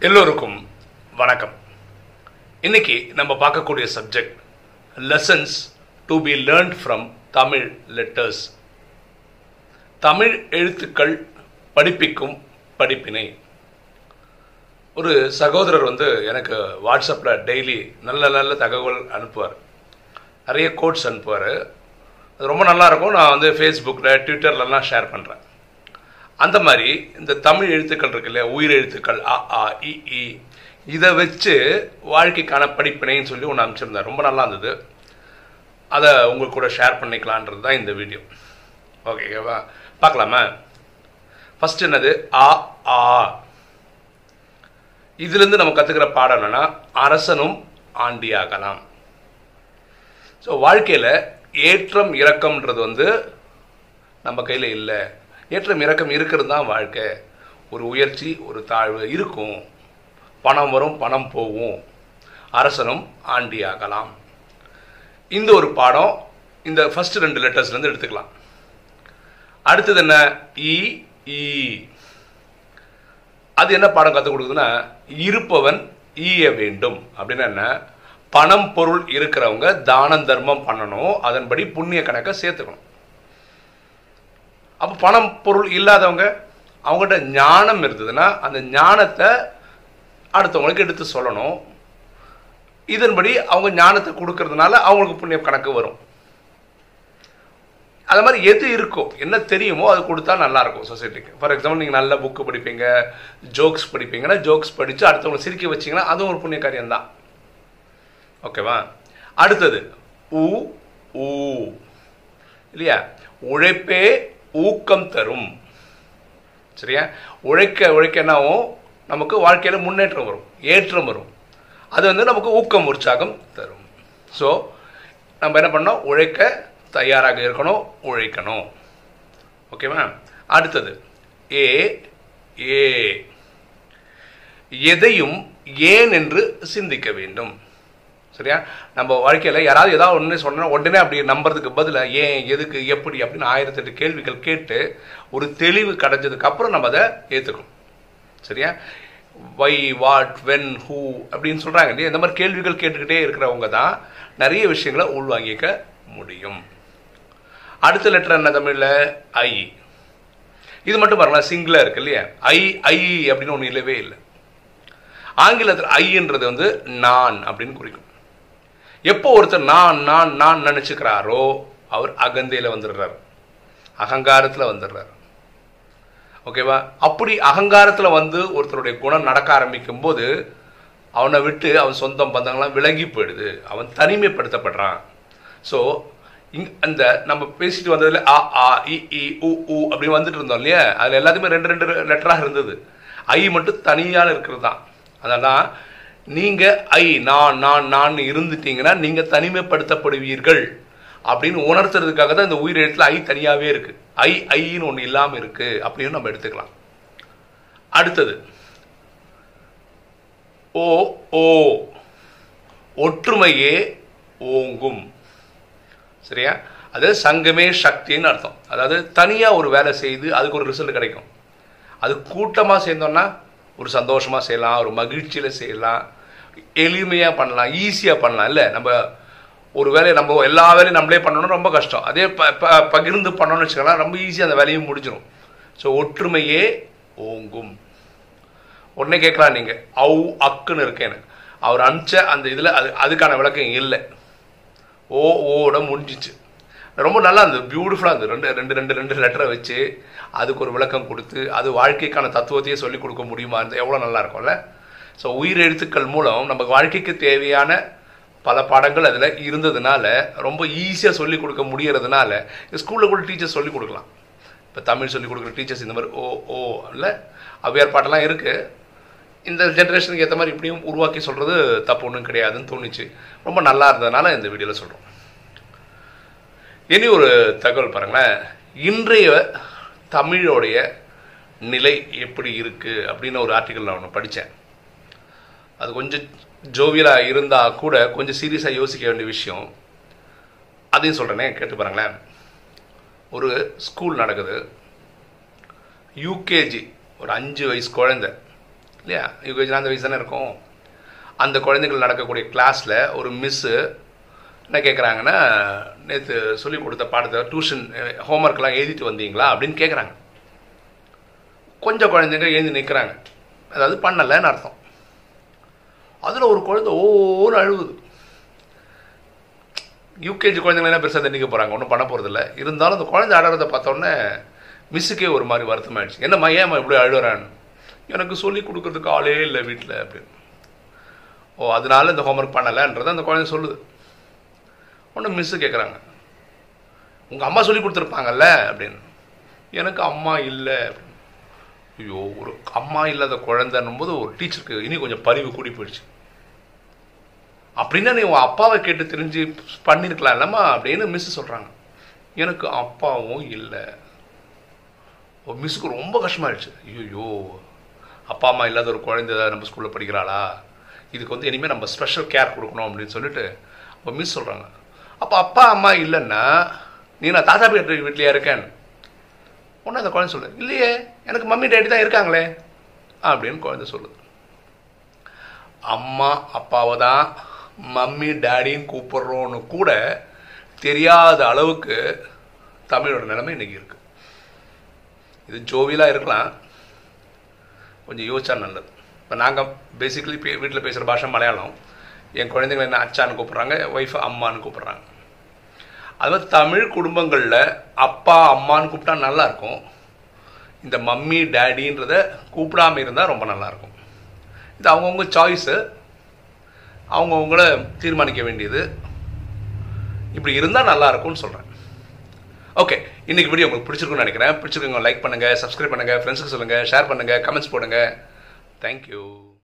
எல்லோருக்கும் வணக்கம். இன்னைக்கு நம்ம பார்க்கக்கூடிய subject lessons to be learned from Tamil letters Tamil எழுத்துக்கள் படிப்பிக்கும் படிப்பினை. ஒரு சகோதரர் வந்து எனக்கு வாட்ஸ்அப்பில் டெய்லி நல்ல நல்ல தகவல் அனுப்புவார். நிறைய கோட்ஸ் அனுப்புவார். அது ரொம்ப நல்லாயிருக்கும் நான் வந்து ஃபேஸ்புக்கில் ட்விட்டர்லலாம் ஷேர் பண்ணுறேன் அந்த மாதிரி இந்த தமிழ் எழுத்துக்கள் இருக்கு இல்லையா? உயிர் எழுத்துக்கள் அ ஆ இ இ. இதை வச்சு வாழ்க்கைக்கான படிப்பினைன்னு சொல்லி ஒன்று அனுப்பிச்சிருந்தேன் ரொம்ப நல்லா இருந்தது. அதை உங்கள் கூட ஷேர் பண்ணிக்கலான்றது தான் இந்த வீடியோ ஓகேவா பார்க்கலாமா? ஃபஸ்ட் என்னது? ஆ ஆ. இதுலேருந்து நம்ம கற்றுக்கிற பாடம் என்னென்னா அரசனும் ஆண்டியாகலாம். ஸோ வாழ்க்கையில் ஏற்றம் இறக்கம்ன்றது வந்து நம்ம கையில் இல்லை. ஏற்றம் இறக்கம் இருக்கிறது தான் வாழ்க்கை. ஒரு உயர்ச்சி ஒரு தாழ்வு இருக்கும். பணம் வரும் பணம் போகும். அரசனும் ஆண்டியாகலாம். இந்த ஒரு பாடம் இந்த ஃபர்ஸ்ட் ரெண்டு லெட்டர்ஸ்லேருந்து எடுத்துக்கலாம். அடுத்தது என்ன? இ அது என்ன பாடம் கற்றுக் கொடுக்குதுன்னா இருப்பவன் ஈய வேண்டும். அப்படின்னா என்ன? பணம் பொருள் இருக்கிறவங்க தானம் தர்மம் பண்ணணும். அதன்படி புண்ணிய கணக்கை சேர்த்துக்கணும். அப்போ பணம் பொருள் இல்லாதவங்க அவங்ககிட்ட ஞானம் இருந்ததுன்னா அந்த ஞானத்தை அடுத்தவங்களுக்கு எடுத்து சொல்லணும். இதன்படி அவங்க ஞானத்தை கொடுக்கறதுனால அவங்களுக்கு புண்ணிய கணக்கு வரும். அது மாதிரி எது இருக்கோ என்ன தெரியுமோ அது கொடுத்தா நல்லாயிருக்கும் சொசைட்டிக்கு ஃபார் எக்ஸாம்பிள் நீங்கள் நல்ல புக்கு படிப்பீங்க ஜோக்ஸ் படிப்பீங்கன்னா ஜோக்ஸ் படித்து அடுத்தவங்களை சிரிக்க வச்சிங்கன்னா அதுவும் ஒரு புண்ணிய காரியம் தான். ஓகேவா அடுத்தது ஊ ஊ. இல்லையா? உழைப்பே ஊக்கம் தரும். சரியா? உழைக்க உழைக்க நமக்கு வாழ்க்கையில் முன்னேற்றம் வரும் ஏற்றம் வரும். அது வந்து நமக்கு ஊக்கம் உற்சாகம் தரும். ஸோ நம்ம என்ன பண்ணோம் உழைக்க தயாராக இருக்கணும் உழைக்கணும். ஓகேவா அடுத்தது ஏ ஏ. எதையும் ஏன் என்று சிந்திக்க வேண்டும். சரியா? நம்ம வாழ்க்கையில் யாராவது ஏதாவது ஒன்று சொன்னால் உடனே அப்படி நம்புறதுக்கு பதிலாக ஏன் எதுக்கு எப்படி அப்படின்னு ஆயிரத்தெட்டு கேள்விகள் கேட்டு ஒரு தெளிவு கிடைஞ்சதுக்கு அப்புறம் நம்ம அதை ஏற்றுக்கணும் சரியா? வை வாட் வென் ஹூ அப்படின்னு சொல்கிறாங்க இல்லையா? இந்த மாதிரி கேள்விகள் கேட்டுக்கிட்டே இருக்கிறவங்க தான் நிறைய விஷயங்களை உள்வாங்கிக்க முடியும். அடுத்த லெட்டர் என்ன தமிழில்? ஐ இது மட்டும் பாருங்களா சிங்கிளாக இருக்கு இல்லையா? ஐ ஐ அப்படின்னு ஒன்று இல்லவே இல்லை. ஆங்கிலத்தில் ஐன்றது வந்து நான் அப்படின்னு குறிக்கும். எப்போ ஒருத்தர் நான் நான் நான் நினச்சிக்கிறாரோ அவர் அகந்தையில் வந்துடுறார். அகங்காரத்தில் வந்துடுறார். ஓகேவா? அப்படி அகங்காரத்தில் வந்து ஒருத்தருடைய குணம் நடக்க ஆரம்பிக்கும் போது அவனை விட்டு அவன் சொந்தம் பந்தங்கள்லாம் விலகி போயிடுது. அவன் தனிமைப்படுத்தப்படுறான். ஸோ இங் அந்த நம்ம பேசிட்டு வந்ததில் ஆ ஆ இ இ உ உ அப்படின்னு வந்துட்டு இருந்தோம் இல்லையா? அதில் எல்லாத்தையுமே ரெண்டு ரெண்டு லெட்டராக இருந்தது. ஐ மட்டும் தனியாக இருக்கிறது தான். அதெல்லாம் நீங்கள் ஐ நான் நான் நான் இருந்துட்டீங்கன்னா நீங்கள் தனிமைப்படுத்தப்படுவீர்கள். அப்படின்னு உணர்த்துறதுக்காக தான் இந்த உயிர் எழுத்துல ஐ தனியாகவே இருக்கு. ஐ ஐன்னு ஒன்று இல்லாமல் இருக்கு. அப்படின்னு நம்ம எடுத்துக்கலாம். அடுத்தது ஓ ஓ ஒற்றுமையே ஓங்கும். சரியா? அது சங்கமே சக்தின்னு அர்த்தம். அதாவது தனியாக ஒரு வேலை செய்து அதுக்கு ஒரு ரிசல்ட் கிடைக்கும். அது கூட்டமாக சேர்ந்தோம்னா ஒரு சந்தோஷமாக செய்யலாம் ஒரு மகிழ்ச்சியில் செய்யலாம் எளிமையாக பண்ணலாம் ஈஸியாக பண்ணலாம். இல்லை நம்ம ஒரு வேலையை நம்ம எல்லா வேலையும் நம்மளே பண்ணணும் ரொம்ப கஷ்டம். அதே ப ப பகிர்ந்து பண்ணோம்னு வச்சுக்கலாம் ரொம்ப ஈஸியாக அந்த வேலையும் முடிஞ்சிடும் ஸோ ஒற்றுமையே ஓங்கும். உடனே கேட்கலாம் நீங்கள் அவு அக்குன்னு இருக்கேன்னு அவர் அனுப்பிச்ச அந்த இதில் அது அதுக்கான விளக்கம் இல்லை. ஓ ஓட முடிஞ்சிச்சு. ரொம்ப நல்லா இருந்தது பியூட்டிஃபுல்லாக இருந்தது. ரெண்டு ரெண்டு ரெண்டு ரெண்டு லெட்டரை வச்சு அதுக்கு ஒரு விளக்கம் கொடுத்து அது வாழ்க்கைக்கான தத்துவத்தையே சொல்லிக் கொடுக்க முடியுமா இருந்தால் எவ்வளோ நல்லா இருக்கும்ல ஸோ உயிர் எழுத்துக்கள் மூலம் நம்ம வாழ்க்கைக்கு தேவையான பல பாடங்கள் அதில் இருந்ததுனால ரொம்ப ஈஸியாக சொல்லிக் கொடுக்க முடியறதுனால ஸ்கூலில் கூட டீச்சர்ஸ் சொல்லிக் கொடுக்கலாம். இப்போ தமிழ் சொல்லிக் கொடுக்குற டீச்சர்ஸ் இந்த மாதிரி ஓ ஓ இல்லை அவ்வியார் பாட்டெல்லாம் இருக்குது இந்த ஜென்ரேஷனுக்கு ஏற்ற மாதிரி இப்படியும் உருவாக்கி சொல்கிறது தப்பு ஒன்றும் கிடையாதுன்னு தோணுச்சு. ரொம்ப நல்லா இருந்ததுனால இந்த வீடியோவில் சொல்கிறோம் இனி ஒரு தகவல் பாருங்களேன். இன்றைய தமிழோடைய நிலை எப்படி இருக்குது அப்படின்னு ஒரு ஆர்டிக்கல் நான் ஒன்று படித்தேன் அது கொஞ்சம் ஜோவியலாக இருந்தால் கூட கொஞ்சம் சீரியஸாக யோசிக்க வேண்டிய விஷயம். அதையும் சொல்கிறேனே கேட்டு பாருங்களேன். ஒரு ஸ்கூல் நடக்குது. யூகேஜி ஒரு அஞ்சு வயசு குழந்தை. இல்லையா? யூகேஜினா அந்த வயசு தானே இருக்கும். அந்த குழந்தைகள் நடக்கக்கூடிய கிளாஸில் ஒரு மிஸ்ஸு என்ன கேட்குறாங்கன்னா நேற்று சொல்லி கொடுத்த பாடத்தை டியூஷன் ஹோம்ஒர்க்லாம் எழுதிட்டு வந்தீங்களா அப்படின்னு கேட்குறாங்க கொஞ்சம் குழந்தைங்க எழுதி நிற்கிறாங்க அதாவது பண்ணலைன்னு அர்த்தம். அதில் ஒரு குழந்தை ஓன்னு அழுகுது யூகேஜி குழந்தைங்க என்ன பெருசாக தண்ணிக்க போகிறாங்க ஒன்றும் பண்ண போகிறதில்ல இருந்தாலும் அந்த குழந்தை அழகிறத பார்த்தோன்னே மிஸ்ஸுக்கே ஒரு மாதிரி வருத்தமாயிடுச்சு. என்னம்மா ஏம்மா இப்படி அழுகிறான்னு எனக்கு சொல்லி கொடுக்குறதுக்கு ஆளே இல்லை வீட்டில் அப்படின்னு. ஓ அதனால இந்த ஹோம்ஒர்க் பண்ணலைன்றதை அந்த குழந்தை சொல்லுது. ஒன்று மிஸ்ஸு கேட்குறாங்க உங்கள் அம்மா சொல்லி கொடுத்துருப்பாங்கல்ல அப்படின்னு. எனக்கு அம்மா இல்லை. ஐயோ ஒரு அம்மா இல்லாத குழந்தைன்னும் போது ஒரு டீச்சருக்கு இனி கொஞ்சம் பரிவு கூடி போயிடுச்சு. அப்படின்னா நீ உன் அப்பாவை கேட்டு தெரிஞ்சு பண்ணியிருக்கலாம் இல்லைம்மா அப்படின்னு மிஸ் சொல்கிறாங்க எனக்கு அப்பாவும் இல்லை. மிஸ்ஸுக்கு ரொம்ப கஷ்டமாயிடுச்சு. ஐயோ அப்பா அம்மா இல்லாத ஒரு குழந்தை நம்ம ஸ்கூலில் படிக்கிறாளா? இதுக்கு வந்து இனிமேல் நம்ம ஸ்பெஷல் கேர் கொடுக்கணும் அப்படின்னு சொல்லிட்டு அப்போ மிஸ் சொல்கிறாங்க அப்போ அப்பா அம்மா இல்லைன்னா நீ நான் தாத்தா பேர் வீட்லையா இருக்கேன்? ஒன்று அந்த குழந்தை சொல்லுது. இல்லையே எனக்கு மம்மி டேடி தான் இருக்காங்களே அப்படின்னு குழந்தை சொல்லுது. அம்மா அப்பாவை தான் மம்மி டேடின்னு கூப்பிட்றோன்னு கூட தெரியாத அளவுக்கு தமிழோட நிலைமை இன்னைக்கு இருக்குது இது ஜோவியலாக இருக்கலாம். கொஞ்சம் யோசிச்சா நல்லது. இப்போ நாங்கள் பேசிக்கலி பே வீட்டில் பேசுகிற பாஷை மலையாளம். என் குழந்தைங்களை என்ன அச்சான்னு கூப்பிட்றாங்க ஒய்ஃப் அம்மான்னு கூப்பிட்றாங்க. அது தமிழ் குடும்பங்களில் அப்பா அம்மான்னு கூப்பிட்டா நல்லாயிருக்கும். இந்த மம்மி டேடின்றத கூப்பிடாம இருந்தால் ரொம்ப நல்லாயிருக்கும். இது அவங்கவுங்க சாய்ஸு அவங்கவுங்கள தீர்மானிக்க வேண்டியது. இப்படி இருந்தால் நல்லாயிருக்கும்னு சொல்கிறேன் ஓகே இன்னைக்கு வீடியோ உங்களுக்கு பிடிச்சிருக்குன்னு நினைக்கிறேன். பிடிச்சிருக்கவங்க லைக் பண்ணுங்கள் சப்ஸ்கிரைப் பண்ணுங்கள் ஃப்ரெண்ட்ஸுக்கு சொல்லுங்கள் ஷேர் பண்ணுங்கள் கமெண்ட்ஸ் போடுங்கள் தேங்க்யூ